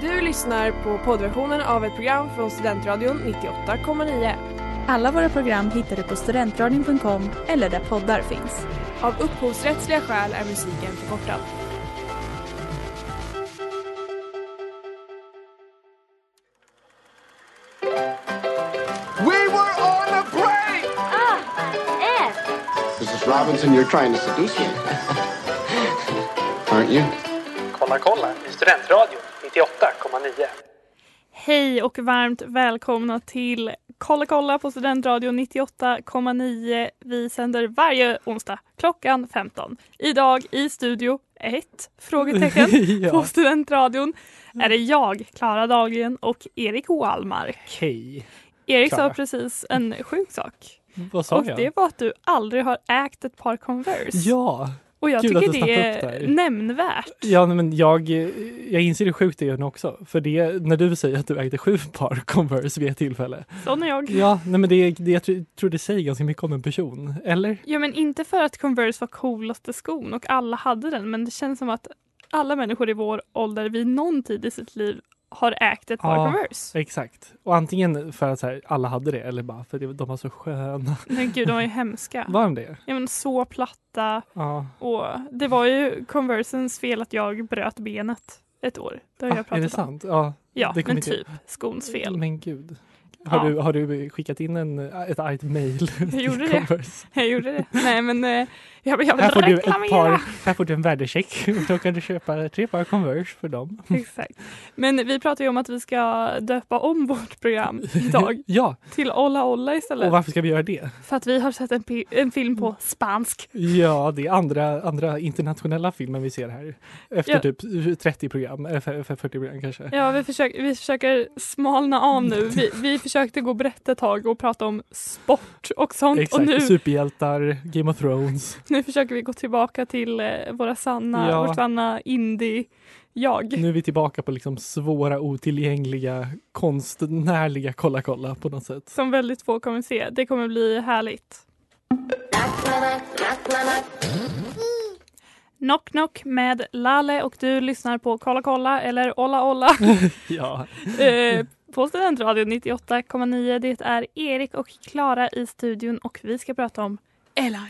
Du lyssnar på poddversionen av ett program från Studentradion 98,9. Alla våra program hittar du på studentradion.com eller där poddar finns. Av upphovsrättsliga skäl är musiken förkortad. We were on a break! Mrs. Robinson, you're trying to seduce me. Aren't you? Kolla kolla i Studentradion 98,9. Hej och varmt välkomna till Kolla kolla på Studentradion 98,9. Vi sänder varje onsdag klockan 15. Idag i studio 1 frågetecken Ja. på Studentradion är det jag, Klara Dahlgren och Erik Wallmark. Hej. Erik sa Klara. precis en sjuk sak Vad sa och jag? det var att du aldrig har ägt ett par Converse. Ja, och jag kul tycker det är nämnvärt. ja men jag, jag inser hur sjukt det är nu också. För det, när du säger att du ägde sju par Converse vid ett tillfälle. Sån är jag. Ja, nej, men det, det, jag tror- tror det säger ganska mycket om en person. Eller? Ja men inte för att Converse var coolaste skon och alla hade den men det känns som att alla människor i vår ålder vid någon tid i sitt liv har ägt ett par Ja. Converse. Exakt. Och antingen för att här, alla hade det eller bara för att det- de var så sköna. Men gud de var ju hemska. Var de det? Ja men så platta Ja. och det var ju Conversens fel att jag bröt benet ett år. Det har Ah, jag är det pratat om. sant? Ja, Ja det men typ skons fel. Men gud. Har, Ja. du, har du skickat in en, ett argt mail? Jag gjorde det. Converse? Jag gjorde det. Nej men eh, jag, jag vill Här får, du ett reklamera. par, här får du en värdecheck. Då kan du köpa tre par Converse för dem. Exakt. Men vi pratar ju om att vi ska döpa om vårt program idag ja, till Olla Olla istället. och varför ska vi göra det? För att vi har sett en, en film på spansk. Ja, det är andra, andra internationella filmer vi ser här. Efter Ja. typ 30 program, eller för- för 40 program kanske. Ja, vi försöker, vi försöker smalna av nu. Vi, vi försökte gå brett ett tag och prata om sport och sånt. Exakt, Och nu, superhjältar, Game of Thrones. nu försöker vi gå tillbaka till eh, våra sanna, Ja. vårt sanna indie-jag. Nu är vi tillbaka på liksom svåra, otillgängliga, konstnärliga kolla-kolla på något sätt. Som väldigt få kommer se. Det kommer bli härligt. Knock Knock med Lale och du lyssnar på Kolla Kolla eller Olla Olla. Ja, Eh, på Studentradion 98,9. Det är Erik och Klara i studion och vi ska prata om. Ellen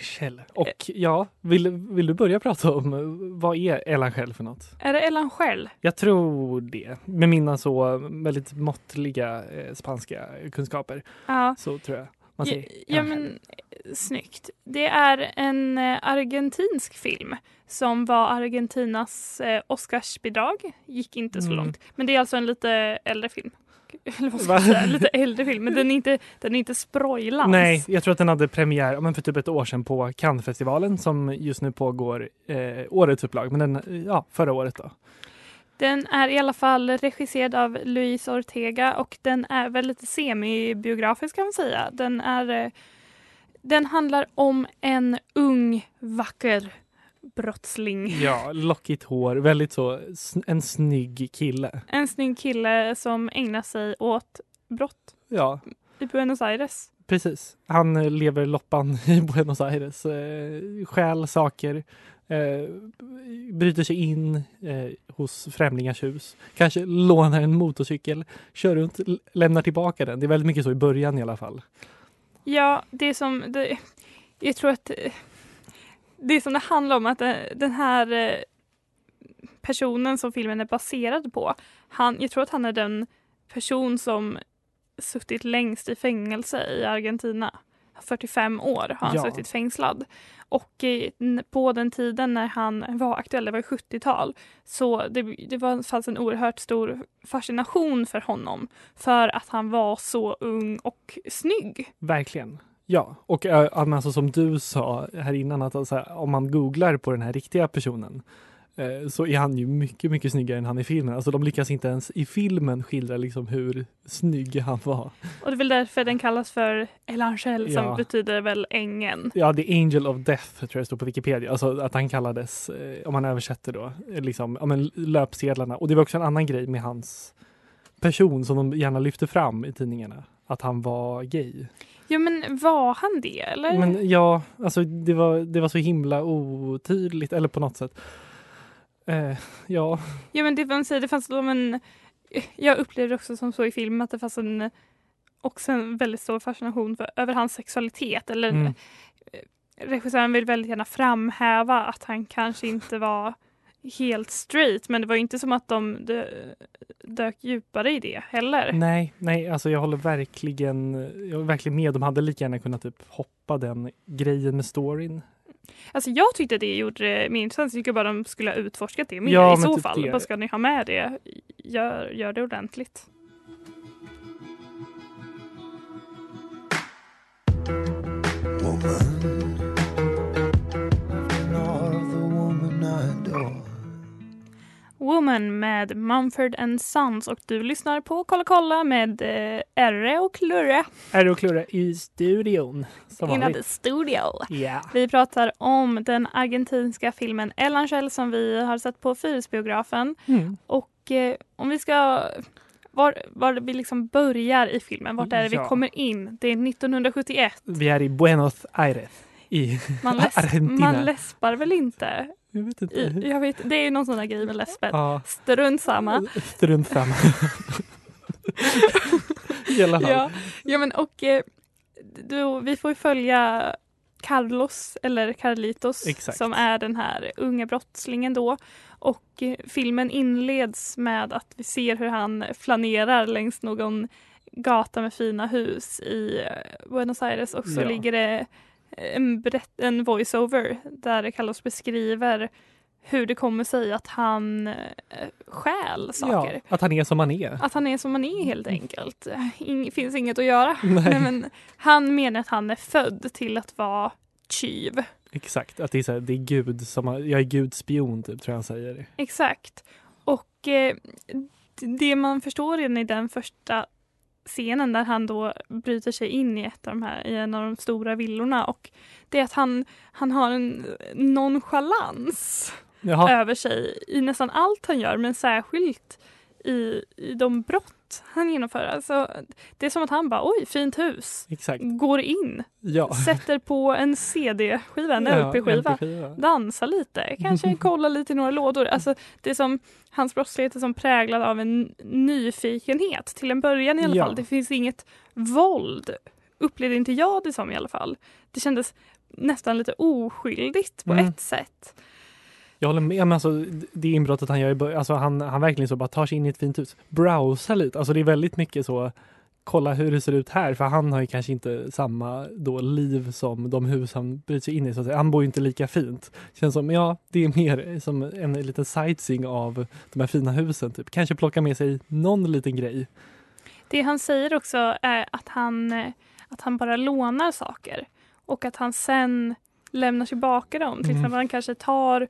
Kjell. Och ja, vill, vill du börja prata om eh, vad är Ellen Kjell för något? Är det Ellen Kjell? Jag tror det. Med mina så väldigt måttliga eh, spanska kunskaper Ja. så tror jag man Ja, säger ja Ellen men eh, snyggt. Det är en eh, argentinsk film som var Argentinas eh, Oscarsbidrag. Gick inte så Mm. långt. Men det är alltså en lite äldre film. Eller vad ska jag säga? Lite äldre film. Men den är inte, den är inte sprojlans. Nej, jag tror att den hade premiär ja, men för typ ett år sedan på Cannesfestivalen som just nu pågår eh, årets upplag. Men den, ja, förra året då. Den är i alla fall regisserad av Luis Ortega och den är väl lite semibiografisk kan man säga. Den, är, eh, den handlar om en ung, vacker brottsling. Ja, lockigt hår, väldigt så, en snygg kille. En snygg kille som ägnar sig åt brott Ja, i Buenos Aires. precis. Han eh, lever loppan i Buenos Aires, eh, stjäl saker, eh, bryter sig in eh, hos främlingars hus, kanske lånar en motorcykel, kör runt, lämnar tillbaka den. Det är väldigt mycket så i början i alla fall. Ja, det som... Det, jag tror att eh, det som det handlar om att eh, den här eh, personen som filmen är baserad på, han, jag tror att han är den person som suttit längst i fängelse i Argentina. 45 år har han Ja. suttit fängslad. Och eh, på den tiden när han var aktuell, det var 70-tal, så det, det var, fanns en oerhört stor fascination för honom för att han var så ung och snygg. Verkligen. Ja, och äh, alltså, som du sa här innan att alltså, om man googlar på den här riktiga personen eh, så är han ju mycket, mycket snyggare än han i filmen. Alltså de lyckas inte ens i filmen skildra liksom hur snygg han var. Och det är väl därför den kallas för El Angel som Ja. betyder väl ängeln. Ja, The Angel of Death tror jag det står på Wikipedia. Alltså att han kallades, eh, om man översätter då, eh, liksom, ja, men löpsedlarna. Och det var också en annan grej med hans person som de gärna lyfte fram i tidningarna. Att han var gay. Ja men var han det eller? Men ja, alltså det var, det var så himla otydligt, eller på något sätt. Eh, ja, Ja men det man säger, det fanns som en, jag upplevde också som så i filmen att det fanns en, också en väldigt stor fascination för, över hans sexualitet. Eller Mm. regissören vill väldigt gärna framhäva att han kanske inte var helt straight men det var inte som att de dö, dök djupare i det heller. nej, nej, alltså jag håller verkligen, jag håller verkligen med. De hade lika gärna kunnat typ hoppa den grejen med storyn. Alltså jag tyckte det gjorde det mer intressant. Jag tycker bara de skulle ha utforskat det mer Ja, i så typ fall. det. Vad ska ni ha med det? Gör, gör det ordentligt. Woman med Mumford and Sons och du lyssnar på Kolla kolla med eh, Erre och Klurre Är och Klurre i studion. Som the studio. Ja. Vi pratar om den argentinska filmen El Angel som vi har sett på Fyrisbiografen. Mm. Och eh, om vi ska... Var, var vi liksom börjar i filmen, vart är det Ja. vi kommer in? Det är 1971. Vi är i Buenos Aires i Man, läs, Argentina. man läspar väl inte? Jag vet inte. I, jag vet, det är ju någon sån där grej med läspet. Ja, Strunt samma. strunt samma. I alla fall. Ja, ja men och eh, då, vi får följa Carlos, eller Carlitos, Exakt. som är den här unga brottslingen då. Och eh, filmen inleds med att vi ser hur han flanerar längs någon gata med fina hus i eh, Buenos Aires och så Ja. ligger det en, berätt- en voiceover där Carlos beskriver hur det kommer sig att han eh, stjäl saker. Ja, att han är som han är. Att han är som han är helt enkelt. Ing, finns inget att göra. Nej. Nej, men han menar att han är född till att vara tjuv. Exakt, att det är, så här, det är Gud som har, jag är Guds spion typ, tror jag han säger. Exakt. Och eh, det man förstår redan i den första scenen där han då bryter sig in i, ett av de här, i en av de stora villorna och det är att han, han har en nonchalans Jaha, över sig i nästan allt han gör men särskilt i, i de brott han genomför. Alltså, det är som att han bara oj, fint hus. exakt. Går in, Ja. sätter på en CD-skiva, en Ja, LP-skiva, LP-skiva. dansar lite, kanske kollar lite i några lådor. Alltså, det är som, hans brottslighet är som präglad av en nyfikenhet till en början i alla Ja. fall. Det finns inget våld, upplevde inte jag det som i alla fall. Det kändes nästan lite oskyldigt på Mm. ett sätt. Jag håller med, men alltså, det inbrottet han gör alltså han, han verkligen så bara tar sig in i ett fint hus, browsar lite, alltså det är väldigt mycket så kolla hur det ser ut här, för han har ju kanske inte samma då liv som de hus han bryter sig in i. Så att säga. Han bor ju inte lika fint. Känns som, ja, det är mer som en liten sightseeing av de här fina husen. Typ. Kanske plocka med sig någon liten grej. Det han säger också är att han, eh, att han bara lånar saker och att han sen lämnar tillbaka dem. Till Mm. exempel han kanske tar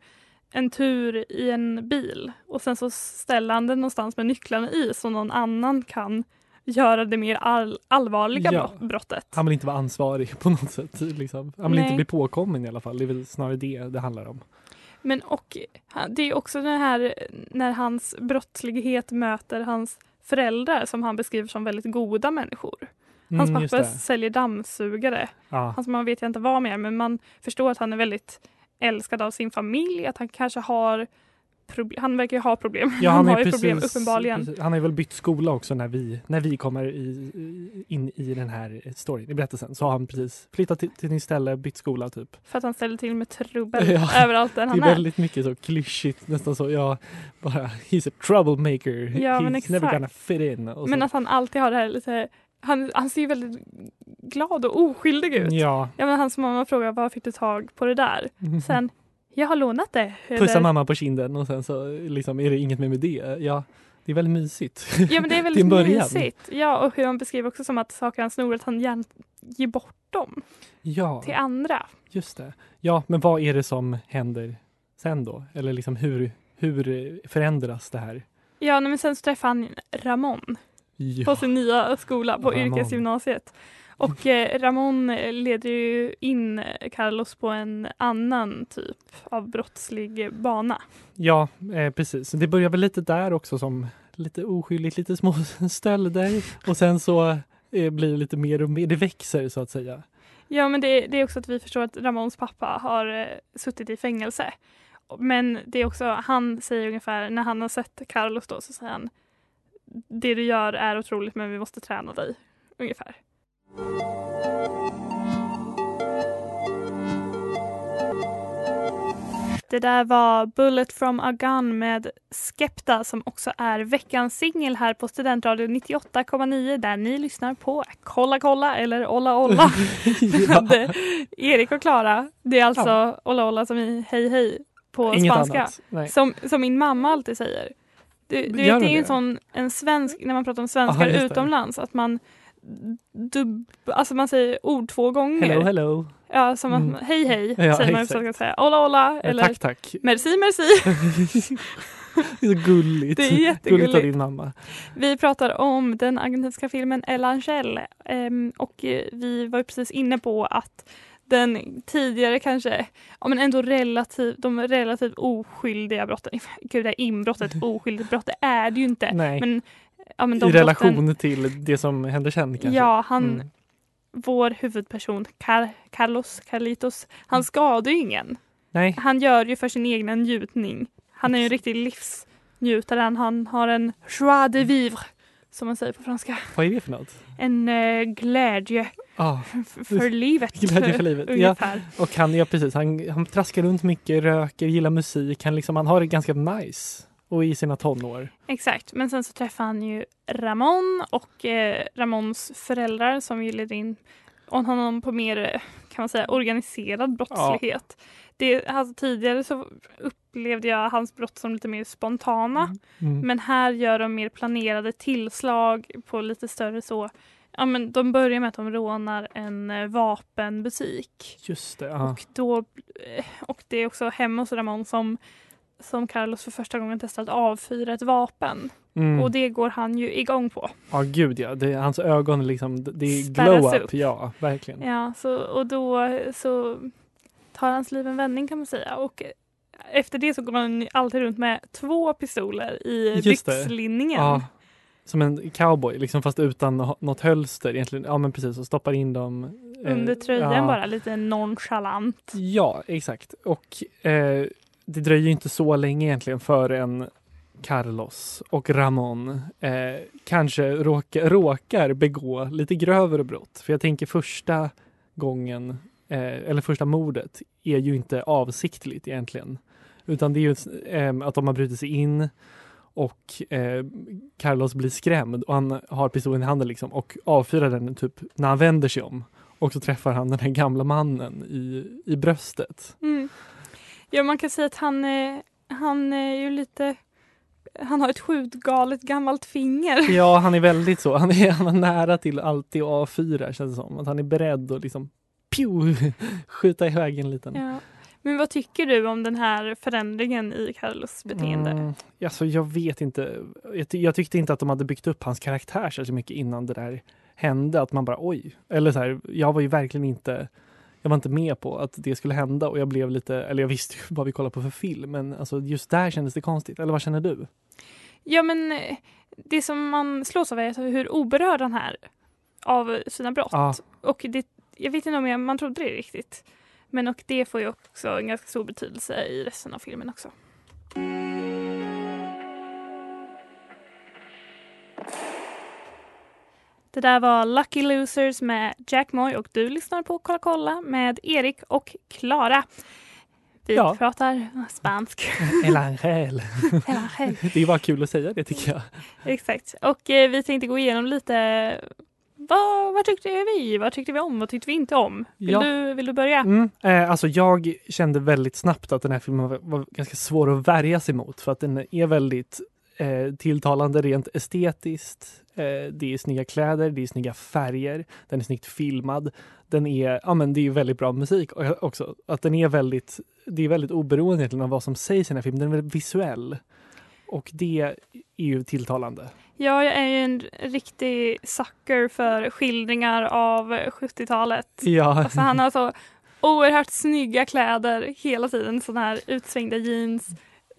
en tur i en bil och sen så ställer han den någonstans med nycklarna i så någon annan kan göra det mer all, allvarliga Ja. brott- brottet. Han vill inte vara ansvarig på något sätt. Liksom. Han vill Nej. inte bli påkommen i alla fall. Det är väl snarare det det handlar om. Men och det är också den här när hans brottslighet möter hans föräldrar som han beskriver som väldigt goda människor. Hans Mm, pappa det. säljer dammsugare Ja. Alltså man vet jag inte vad mer men man förstår att han är väldigt älskad av sin familj, att han kanske har. Han verkar ju ha problem. Ja, han, är har ju precis, problem uppenbarligen. Precis. Han har väl bytt skola också när vi, när vi kommer i, in i den här storyn, i berättelsen. Så har han precis flyttat till, till sin ställe, bytt skola typ. För att han ställer till med trubbel Ja, överallt där Det han är är. väldigt mycket så klyschigt, nästan så, ja, bara he's a troublemaker. Ja, he's men never gonna fit in. Men att han alltid har det här lite, han, han ser ju väldigt glad och oskyldig ut. Ja, Ja, men hans mamma frågar var fick du tag på det där? Sen, jag har lånat det. pussa Eller- mamma på kinden och sen så liksom är det inget mer med det. Ja, det är väldigt mysigt. Ja men det är väldigt mysigt. Ja och hur han beskriver också som att saker han snor att han gärna ger bort dem ja, till andra. just det. Ja, men vad är det som händer sen då? Eller liksom hur, hur förändras det här? Ja men sen så träffar han Ramon Ja. på sin nya skola på Ramon. yrkesgymnasiet. Och eh, Ramon leder ju in eh, Carlos på en annan typ av brottslig bana. Ja, eh, precis. Det börjar väl lite där också som lite oskyldigt, lite små stölder och sen så eh, blir det lite mer och mer, det växer så att säga. Ja men det, det är också att vi förstår att Ramons pappa har eh, suttit i fängelse. men det är också, han säger ungefär, när han har sett Carlos då så säger han det du gör är otroligt men vi måste träna dig. Ungefär. Det där var Bullet from a Gun med Skepta som också är veckans singel här på Studentradion 98,9 där ni lyssnar på Kolla kolla eller Olla olla ja. med Erik och Klara. Det är alltså Olla olla som i hej hej på Inget spanska. Som, som min mamma alltid säger. Du, du vet, det är ju en sån en svensk, när man pratar om svenskar Aha, utomlands, att man dubb, alltså man säger ord två gånger. Hello, hello. Ja, som Mm. att hej hej Ja, säger man exakt. säga. Olla Eh, eller Tack, tack. merci merci. det är så gulligt. Det är Gulligt jättegulligt. av din mamma. Vi pratar om den argentinska filmen El Angel ehm, och eh, vi var ju precis inne på att den tidigare kanske, ja men ändå relativt, de relativt oskyldiga brotten, gud det här inbrottet, oskyldigt brott, det är det ju inte. Nej. Men, ja, men I de relation brotten, till det som hände sen kanske. Ja, han, Mm. vår huvudperson Car- Carlos Carlitos, han skadar ju ingen. Nej, Han gör ju för sin egna njutning. Han är ju en riktig livsnjutare. Han, han har en joie de vivre, som man säger på franska. vad är det för något? En eh, glädje Ah, för livet. Glädje för livet, ja. Och han, ja precis, han, han traskar runt mycket, röker, gillar musik. Han, liksom, han har det ganska nice. Och i sina tonår. Exakt, men sen så träffar han ju Ramon och eh, Ramons föräldrar som ju leder in honom på mer, eh, kan man säga, organiserad brottslighet. Det, alltså, tidigare så upplevde jag hans brott som lite mer spontana. Mm. Men här gör de mer planerade tillslag på lite större så. Ja, men de börjar med att de rånar en eh, vapenbutik. Just det, ja. Och, då, eh, och det är också hemma hos Ramon som, som Carlos för första gången testar att avfyra ett vapen. Mm. Och det går han ju igång på. Ja, gud ja. Det, hans ögon liksom, det är glow up. upp. Ja, verkligen. Ja, så, och då så tar hans liv en vändning kan man säga. Och efter det så går han alltid runt med två pistoler i Just byxlinningen. Ja, som en cowboy, liksom, fast utan något hölster egentligen. Ja, men precis. Och stoppar in dem. eh, Under tröjan ja. bara, lite nonchalant. Ja, exakt. Och eh, det dröjer inte så länge egentligen förrän Carlos och Ramon eh, kanske råka, råkar begå lite grövre brott. För jag tänker första gången, eh, eller första mordet, är ju inte avsiktligt egentligen. Utan det är ju eh, att de har brutit sig in och eh, Carlos blir skrämd och han har pistolen i handen liksom och avfyrar den typ när han vänder sig om. Och så träffar han den här gamla mannen i, i bröstet. Mm. Ja, man kan säga att han, är- han är ju lite... Han har ett skjutgalet gammalt finger. Ja, han är väldigt så. Han är, han är nära till alltid att avfyra känns det som. Att han är beredd att liksom pew, skjuta iväg en liten. Ja. Men vad tycker du om den här förändringen i Carlos beteende? Mm, alltså, jag vet inte. Jag, jag tyckte inte att de hade byggt upp hans karaktär så mycket innan det där hände. Att man bara oj. Eller så här, jag var ju verkligen inte jag var inte med på att det skulle hända och jag blev lite, eller jag visste ju vad vi kollade på för film, men alltså just där kändes det konstigt. Eller vad känner du? Ja, men det som man slås av är alltså hur oberörd han är av sina brott. Ja. Och det, jag vet inte om jag, man trodde det riktigt. Men och det får ju också en ganska stor betydelse i resten av filmen också. Det där var Lucky Losers med Jack Moy och du lyssnar på Kolla kolla med Erik och Klara. Vi Ja. pratar spansk. El Angel. Hela helg. Det är bara kul att säga det tycker jag. Exakt. Och eh, vi tänkte gå igenom lite vad, vad tyckte vi? Vad tyckte vi om? Vad tyckte vi inte om? Vill, Ja. du, vill du börja? Mm, eh, alltså jag kände väldigt snabbt att den här filmen var, var ganska svår att värja sig mot för att den är väldigt eh, tilltalande rent estetiskt. Eh, det är snygga kläder, det är snygga färger, den är snyggt filmad. Den är, ja men det är väldigt bra musik också. Att den är väldigt, det är väldigt oberoende av vad som sägs i den här filmen. Den är väldigt visuell. Och det är ju tilltalande. Ja, jag är ju en riktig sucker för skildringar av 70-talet. Ja, Alltså, han har så oerhört snygga kläder hela tiden. Sådana här utsvängda jeans,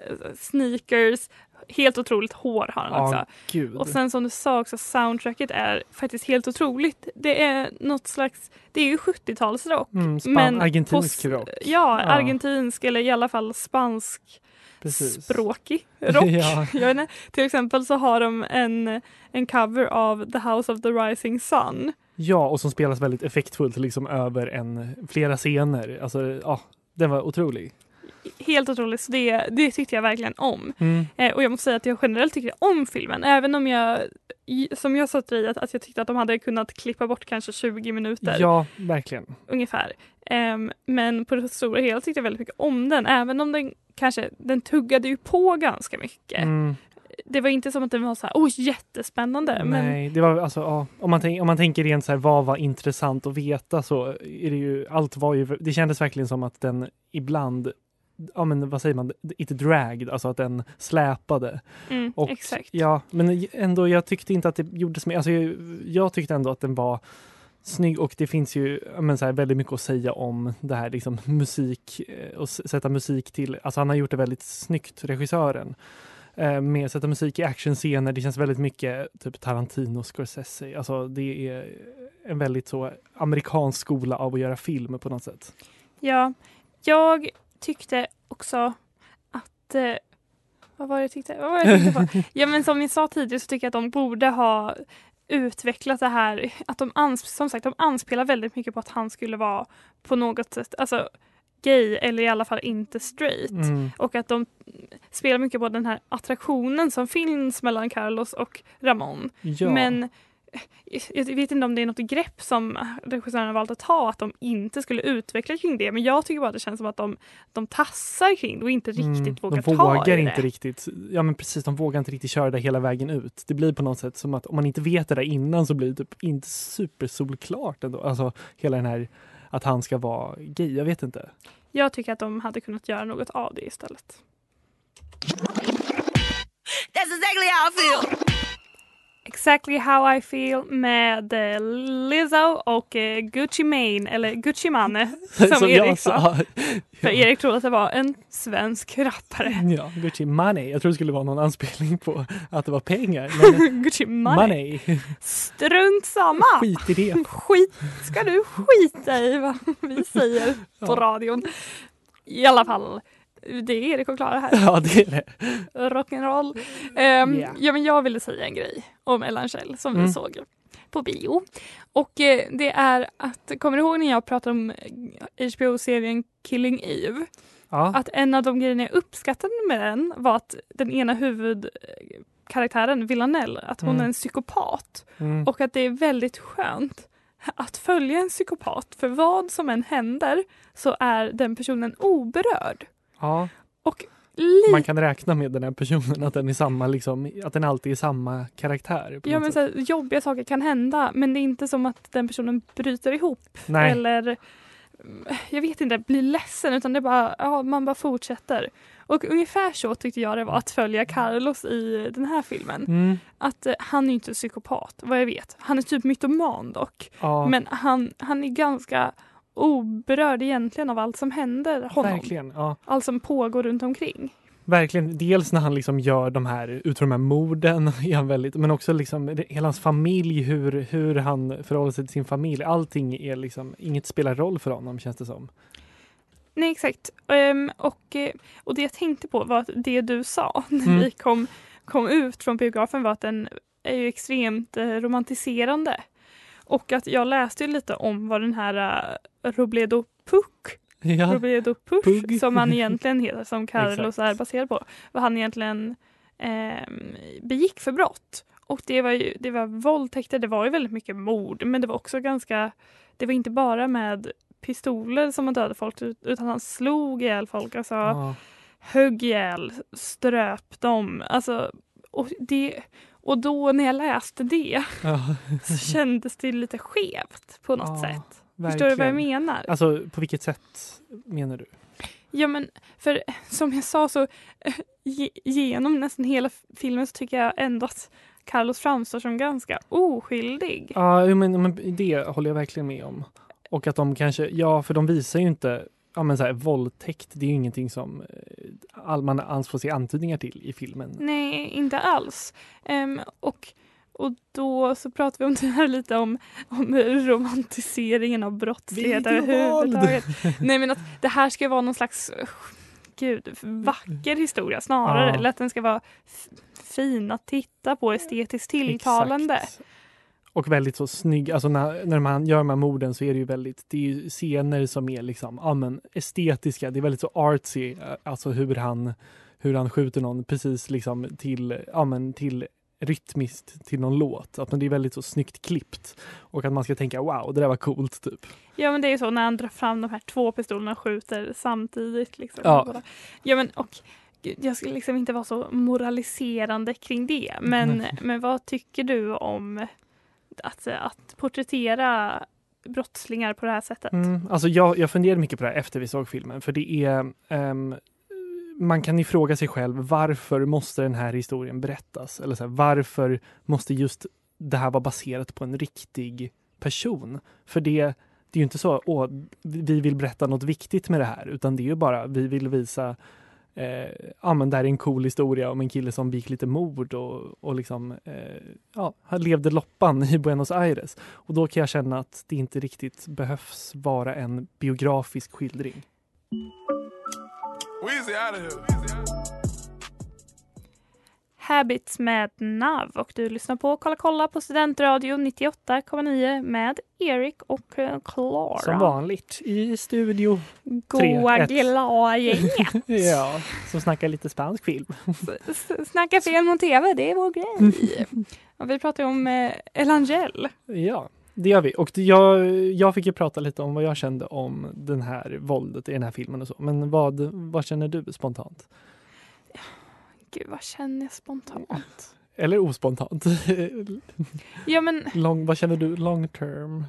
eh, sneakers, helt otroligt hår har han också. Ja, gud. Och sen som du sa också, soundtracket är faktiskt helt otroligt. Det är något slags, det är ju 70-talsrock. mm, men argentinsk rock. Ja. argentinsk eller i alla fall spansk Precis. språkig rock. ja. Jag vet. Till exempel så har de en, en cover av The House of the Rising Sun. ja, och som spelas väldigt effektfullt liksom över en, flera scener. Alltså, ja, den var otrolig. Helt otroligt, så det, det tyckte jag verkligen om. Mm. Eh, och jag måste säga att jag generellt tyckte om filmen, även om jag, som jag sa till dig, att, att jag tyckte att de hade kunnat klippa bort kanske 20 minuter Ja, verkligen. ungefär. Ehm, men på det stora hela tyckte jag väldigt mycket om den, även om den kanske, den tuggade ju på ganska mycket. Mm. Det var inte som att den var så här, oh jättespännande. Men Nej, det var alltså, ja, om, man tänk, om man tänker rent så här, vad var intressant att veta så är det ju, allt var ju, det kändes verkligen som att den ibland, ja men vad säger man, inte dragged, alltså att den släpade. mm, Och, exakt. Ja, men ändå, jag tyckte inte att det gjordes med, alltså jag, jag tyckte ändå att den var snygg och det finns ju men så här, väldigt mycket att säga om det här liksom musik eh, och sätta musik till, alltså han har gjort det väldigt snyggt, regissören. Eh, med att sätta musik i actionscener, det känns väldigt mycket typ Tarantino, Scorsese, alltså det är en väldigt så amerikansk skola av att göra film på något sätt. Ja, jag tyckte också att... Eh, vad var det jag tyckte? Vad var det jag tänkte på? Ja, men som ni sa tidigare så tycker jag att de borde ha utvecklat det här. Att de ans- som sagt, de anspelar väldigt mycket på att han skulle vara på något sätt alltså, gay eller i alla fall inte straight. Mm. Och att de spelar mycket på den här attraktionen som finns mellan Carlos och Ramon. Ja. Men jag vet inte om det är något grepp som regissören har valt att ta, att de inte skulle utveckla kring det. Men jag tycker bara att det känns som att de, de tassar kring det och inte riktigt Mm, vågar de ta vågar i inte det. riktigt. Ja men precis, de vågar inte riktigt köra det hela vägen ut. Det blir på något sätt som att om man inte vet det där innan så blir det typ inte supersolklart ändå. Alltså hela den här att han ska vara gay, jag vet inte. Jag tycker att de hade kunnat göra något av det istället. That's exactly how I feel. Exactly how I feel med eh, Lizzo och eh, Gucci Mane, eller Gucci Mane som, Erik sa. För Erik trodde att det var en svensk rappare. Ja, Gucci money. Jag tror det skulle vara någon anspelning på att det var pengar. Men Gucci Mane. money, Strunt samma! skit i det. Skit, ska du skita i vad vi säger på Ja. radion? I alla fall, det är Erik och Klara här. Ja, det är det. Rock'n'roll. Um, Yeah. ja, men jag ville säga en grej om Ellen Kjell som Mm. vi såg på bio. Och eh, det är att, kommer du ihåg när jag pratade om eh, HBO-serien Killing Eve? Ja, Att en av de grejerna jag uppskattade med den var att den ena huvudkaraktären, Villanelle, att hon Mm. är en psykopat. mm. Och att det är väldigt skönt att följa en psykopat. För vad som än händer så är den personen oberörd. Ja. Och Man kan räkna med den här personen, att den är samma, liksom, att den alltid är samma karaktär. Ja, men så här, jobbiga saker kan hända men det är inte som att den personen bryter ihop Nej. eller mm, jag vet inte, blir ledsen utan det är bara, ja, man bara fortsätter. Och ungefär så tyckte jag det var att följa Carlos i den här filmen. Mm. Att eh, han är ju inte psykopat, vad jag vet. Han är typ mytoman dock. Ja, Men han, han är ganska oberörd egentligen av allt som händer honom. verkligen. Ja. Allt som pågår runt omkring. Verkligen, dels när han liksom gör de här, ut de här morden, är han väldigt, men också liksom det- hela hans familj, hur, hur han förhåller sig till sin familj. Allting är liksom, inget spelar roll för honom känns det som. Nej exakt. Ehm, och, eh, och det jag tänkte på var att det du sa när Mm. vi kom, kom ut från biografen var att den är ju extremt eh, romantiserande. Och att jag läste ju lite om vad den här uh, Robledo Puck, Ja, Robledo Push, Pugg. som han egentligen heter, som Carlos är baserad på, vad han egentligen ehm, begick för brott. Och det var ju det var våldtäkter, det var ju väldigt mycket mord, men det var också ganska, det var inte bara med pistoler som han dödade folk ut- utan han slog ihjäl folk, alltså ja, högg ihjäl, ströp dem. Alltså, och, det, och då när jag läste det ja, så kändes det lite skevt på något Ja, sätt. Förstår du vad jag verkligen. menar? Alltså på vilket sätt menar du? Ja men för som jag sa så eh, ge, genom nästan hela filmen så tycker jag ändå att Carlos framstår som ganska oskyldig. Ja, jo, men, men det håller jag verkligen med om. Och att de kanske, ja för de visar ju inte ja, men så här, våldtäkt, det är ju ingenting som eh, all, man alls får se antydningar till i filmen. Nej, inte alls. Ehm, och, och då så pratar vi om det här lite om, om romantiseringen av brottslighet överhuvudtaget. Nej men att det här ska vara någon slags gud, vacker historia snarare. Ja. Eller att den ska vara fin att titta på, estetiskt tilltalande. Exakt. Och väldigt så snygg, alltså när, när man gör de här morden så är det ju väldigt, det är ju scener som är liksom, ja men estetiska, det är väldigt så artsy, eh, alltså hur han, hur han skjuter någon precis liksom till, ja men till rytmiskt till någon låt. Att det är väldigt så snyggt klippt. Och att man ska tänka wow, det där var coolt typ. Ja men det är ju så när han drar fram de här två pistolerna och skjuter samtidigt. Liksom. Ja. ja men och jag skulle liksom inte vara så moraliserande kring det. Men, Nej. men vad tycker du om att, att porträttera brottslingar på det här sättet? Mm, alltså jag, jag funderade mycket på det här efter vi såg filmen, för det är ehm, man kan ifråga fråga sig själv varför måste den här historien berättas? Eller så här, varför måste just det här vara baserat på en riktig person? För det, det är ju inte så åh, vi vill berätta något viktigt med det här, utan det är ju bara vi vill visa eh, ja, men det här är en cool historia om en kille som begick lite mord och, och liksom, eh, ja, levde loppan i Buenos Aires. Och då kan jag känna att det inte riktigt behövs vara en biografisk skildring. Weezy out of here. Habits med NAV och du lyssnar på Kolla kolla på Studentradion 98,9 med Erik och eh, Klara. Som vanligt i studio. Goa glada gänget. Ja, som snackar lite spansk film. Snacka film om tv, det är vår grej. Och vi pratar om eh, Elangel. Ja, det gör vi. Och det- jag, jag fick ju prata lite om vad jag kände om den här våldet i den här filmen och så. Men vad, vad känner du spontant? Gud, vad känner jag spontant? Eller ospontant? Ja, men, Long, vad känner du long term?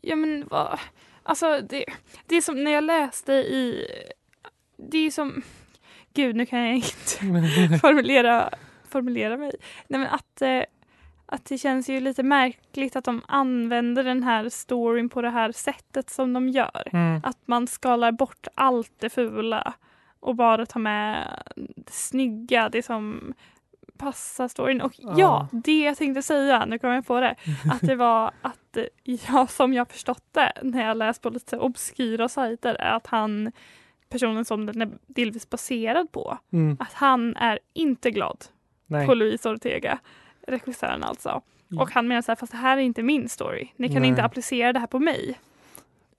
ja, men vad... Alltså, det, det är som när jag läste i... Det är som... Gud, nu kan jag inte formulera, formulera mig. Nej, men att, eh, att det känns ju lite märkligt att de använder den här storyn på det här sättet som de gör. Mm. Att man skalar bort allt det fula och bara tar med det snygga, det som passar storyn. Och ja, Ja. det jag tänkte säga, nu kommer jag på det, att det var att eh, jag som jag förstått det när jag läst på lite obskyra sajter är att han, personen som den är delvis baserad på, Mm. att han är inte glad Nej. på Luis Ortega, regissören alltså. Och han menar så här, fast det här är inte min story. Ni kan Nej. inte applicera det här på mig.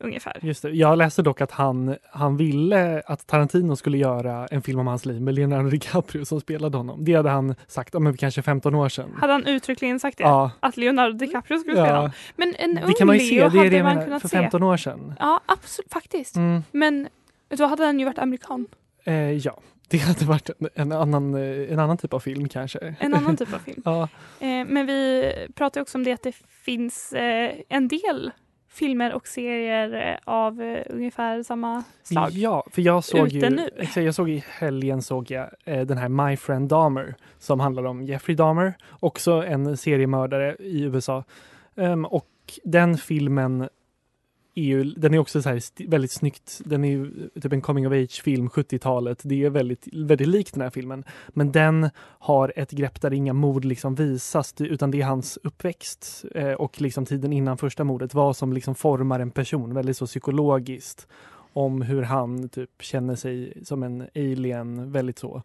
Ungefär. Just det. Jag läste dock att han, han ville att Tarantino skulle göra en film om hans liv med Leonardo DiCaprio som spelade honom. Det hade han sagt om kanske 15 år sedan. Hade han uttryckligen sagt det? Ja, Att Leonardo DiCaprio skulle spela ja. honom? Men en det ung kan man ju se. Leo Det är det man menar, kunnat för se. 15 år sedan. Ja, absolut, faktiskt. Mm. Men då hade han ju varit amerikan. Eh, ja, det hade varit en, annan, eh, en annan typ av film kanske. En annan typ av film. ja, Eh, men vi pratar också om det att det finns eh, en del filmer och serier av ungefär samma slag. ja, för jag såg Ute ju, nu. exakt, jag såg i helgen såg jag den här My Friend Dahmer som handlar om Jeffrey Dahmer, också en seriemördare i USA. Ehm, och den filmen EU, den är också så här väldigt snyggt, den är ju typ en coming of age film 70-talet. Det är väldigt, väldigt likt den här filmen. Men den har ett grepp där inga mord liksom visas utan det är hans uppväxt eh, och liksom tiden innan första mordet, vad som liksom formar en person väldigt så psykologiskt om hur han typ känner sig som en alien, väldigt så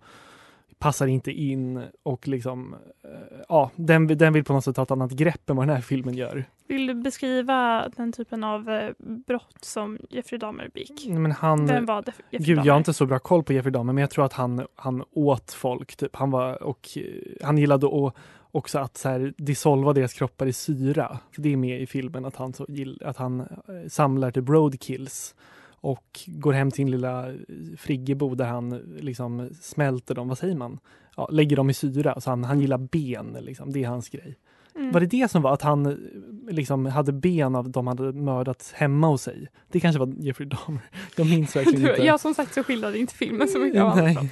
passar inte in och liksom eh, ja, den, den vill på något sätt ha ett annat grepp än vad den här filmen gör. Vill du beskriva den typen av eh, brott som Jeffrey Dahmer begick? Men han, Vem var? Jeffrey Gud, Dahmer? jag har inte så bra koll på Jeffrey Dahmer, men jag tror att han, han åt folk. Typ. Han, var, och, eh, han gillade att, också att så här, dissolva deras kroppar i syra. För det är med i filmen att han, så, gill- att han samlar till roadkills och går hem till sin lilla eh, friggebo där han liksom smälter dem, vad säger man? Ja, lägger dem i syra. Så han, han gillar ben, liksom. det är hans grej. Mm. Var det det som var att han eh, liksom hade ben av de hade mördat hemma hos sig? Det kanske var Jeffrey Dahmer. Jag minns verkligen inte. jag som sagt så skildrade inte filmen så mycket av Nej.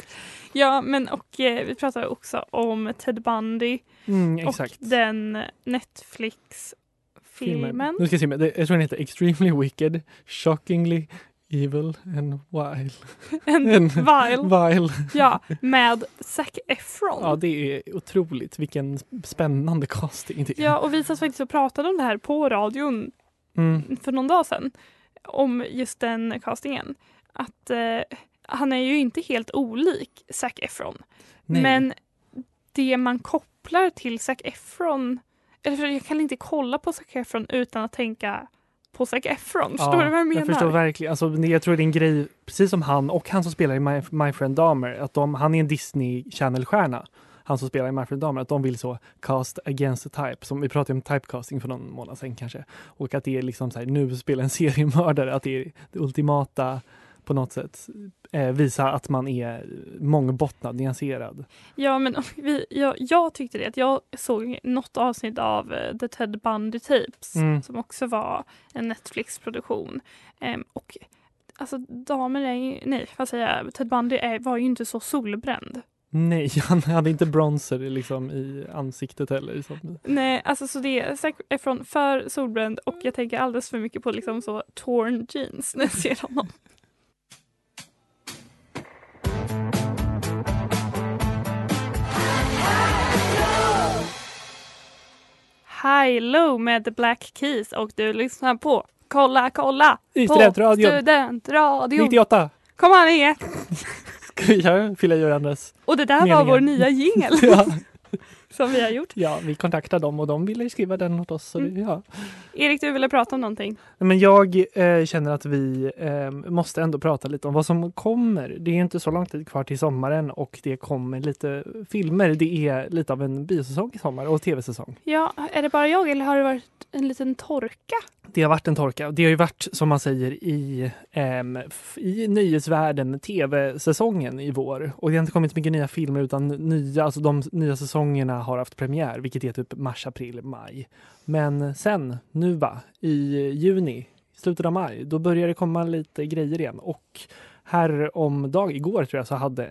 Ja, men och eh, vi pratar också om Ted Bundy Mm, och den Netflix-filmen. Nu ska jag se, jag tror den heter Extremely Wicked, Shockingly Evil and wild. En En vile. Vile. Ja, med Zac Efron. Ja, det är otroligt. Vilken spännande casting det är. Ja, och vi satt faktiskt och pratade om det här på radion Mm. för någon dag sedan. Om just den castingen. Att eh, han är ju inte helt olik Zac Efron. Nej. Men det man kopplar till Zac Efron, eller jag kan inte kolla på Zac Efron utan att tänka på Zac Efron. Förstår du vad jag menar? Jag förstår verkligen. Alltså, jag tror det är en grej, precis som han och han som spelar i My, My Friend Dahmer, att de, han är en Disney Channel-stjärna. Han som spelar i My Friend Dahmer, att de vill så cast against the type. Som vi pratade om typecasting för någon månad sedan kanske. Och att det är liksom så här, nu spelar en seriemördare, att det är det ultimata på något sätt. Eh, visa att man är mångbottnad, nyanserad. Ja, men vi, jag, jag tyckte det. att Jag såg något avsnitt av eh, The Ted Bundy Tapes Mm. som också var en Netflix-produktion. Ehm, och alltså damer är ju, nej vad säger jag, Ted Bundy är, var ju inte så solbränd. Nej, han hade inte bronzer liksom i ansiktet heller. Som, Nej, alltså så det är Efron för solbränd och jag tänker alldeles för mycket på liksom så torn jeans när jag ser honom. High Low med The Black Keys och du lyssnar på Kolla kolla I på Studentradion. Studentradion. 98! Kom igen! Ska vi göra Fylla Görandes? Och det där var vår nya jingel Ja. Som vi har gjort. ja, vi kontaktade dem och de ville skriva den åt oss. Så Mm. ja. Erik, du ville prata om någonting. Men jag eh, känner att vi eh, måste ändå prata lite om vad som kommer. Det är inte så lång tid kvar till sommaren och det kommer lite filmer. Det är lite av en biosäsong i sommar och tv-säsong. Ja, är det bara jag eller har det varit en liten torka? Det har varit en torka. Det har ju varit som man säger i, f- i nyhetsvärlden tv-säsongen i vår. Och det har inte kommit så mycket nya filmer utan nya, alltså de nya säsongerna har haft premiär, vilket är typ mars, april, maj. Men sen, nu va, i juni, slutet av maj, då börjar det komma lite grejer igen. Och här om dag, igår tror jag, så hade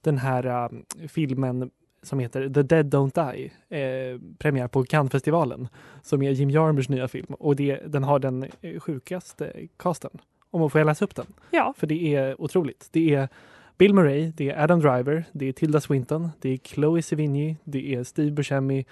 den här äh, filmen som heter The Dead Don't Die eh, premiär på Cannesfestivalen som är Jim Jarmers nya film och det, den har den eh, sjukaste casten. Om man får läsa upp den? Ja. För det är otroligt. Det är Bill Murray, det är Adam Driver, det är Tilda Swinton, det är Chloe Sevigny, det är Steve Buscemi,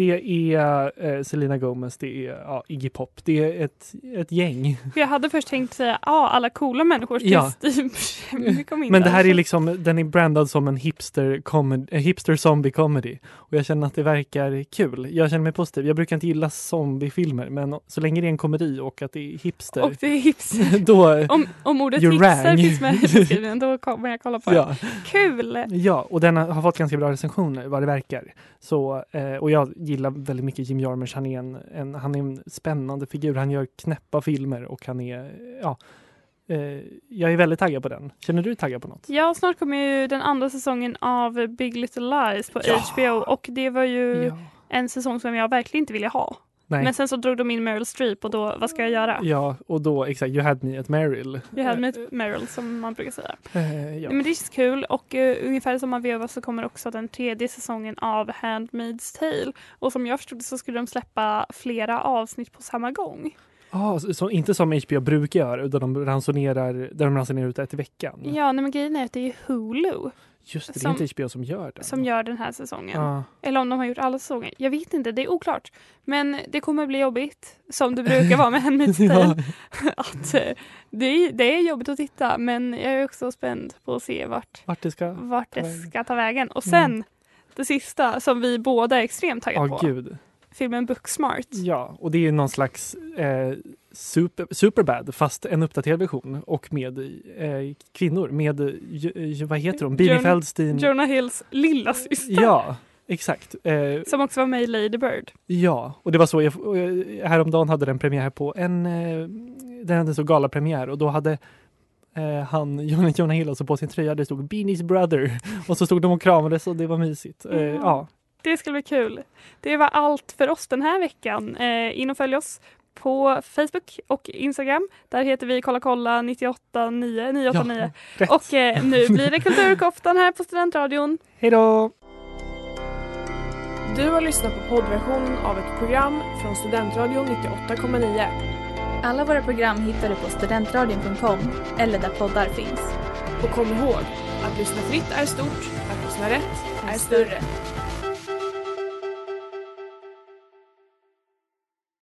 det är eh, Selena Gomez, det är ja, Iggy Pop. Det är ett, ett gäng. Jag hade först tänkt säga ja, alla coola människor till Ja. Kom inte Men det här är alls. liksom, den är brandad som en hipster, comedy, eh, hipster zombie comedy. Och jag känner att det verkar kul. Jag känner mig positiv. Jag brukar inte gilla zombiefilmer, men så länge det är en komedi och att det är hipster, Och det är hipster. då... Om, om ordet hipster rang. finns med i beskrivningen då kommer jag kolla på det. Ja, Kul! ja, och den har fått ganska bra recensioner vad det verkar. Så, eh, och jag gillar väldigt mycket Jim Jarmusch. Han är en, en, han är en spännande figur. Han gör knäppa filmer och han är, ja, eh, jag är väldigt taggad på den. Känner du taggad på något? Ja, snart kommer ju den andra säsongen av Big Little Lies på Ja. HBO och det var ju Ja. en säsong som jag verkligen inte ville ha. Nej. Men sen så drog de in Meryl Streep och då, vad ska jag göra? Ja, och då exakt, you had me at Meryl. Jag hade med Meryl som man brukar säga. Eh, ja. Men det känns kul och uh, ungefär i samma veva så kommer också den tredje säsongen av Handmaid's Tale. Och som jag förstod det så skulle de släppa flera avsnitt på samma gång. Ah, så, så inte som HBO brukar göra, utan de ransonerar, där de ransonerar ut ett i veckan. Ja, nej, men grejen är att det är Hulu Just det, det som- är inte HBO som gör det. som gör den här säsongen. Ah. Eller om de har gjort alla säsonger. Jag vet inte, det är oklart. Men det kommer bli jobbigt, som det brukar vara med Handmaid's Tale. att, eh, det, är, det är jobbigt att titta, men jag är också spänd på att se vart, vart det ska... vart Ta det vägen. ska ta vägen. Och sen, det sista som vi båda är extremt taggade på. gud. Filmen Booksmart. Ja, och det är någon slags eh, super, Superbad, fast en uppdaterad version och med eh, kvinnor. Med, eh, vad heter de? Bibi Feldstein. Jonah Hills lilla syster. Ja, exakt. Eh, Som också var med i Lady Bird. Ja, och det var så, jag, jag- häromdagen hade den premiär på en, eh, den hade så galapremiär och då hade eh, han, Jonah, Hill, alltså på sin tröja, det stod Beanies brother och så stod de och kramades och det var mysigt. Eh, Ja. Ja, Det ska bli kul. Det var allt för oss den här veckan. Eh, in och följ oss på Facebook och Instagram. Där heter vi kolla kolla 989 989. rätt. Och eh, nu blir det Kulturkoftan här på Studentradion. Hej då! Du har lyssnat på poddversionen av ett program från Studentradion 98,9. Alla våra program hittar du på studentradion.com eller där poddar finns. Och kom ihåg, att lyssna fritt är stort, att lyssna rätt är större.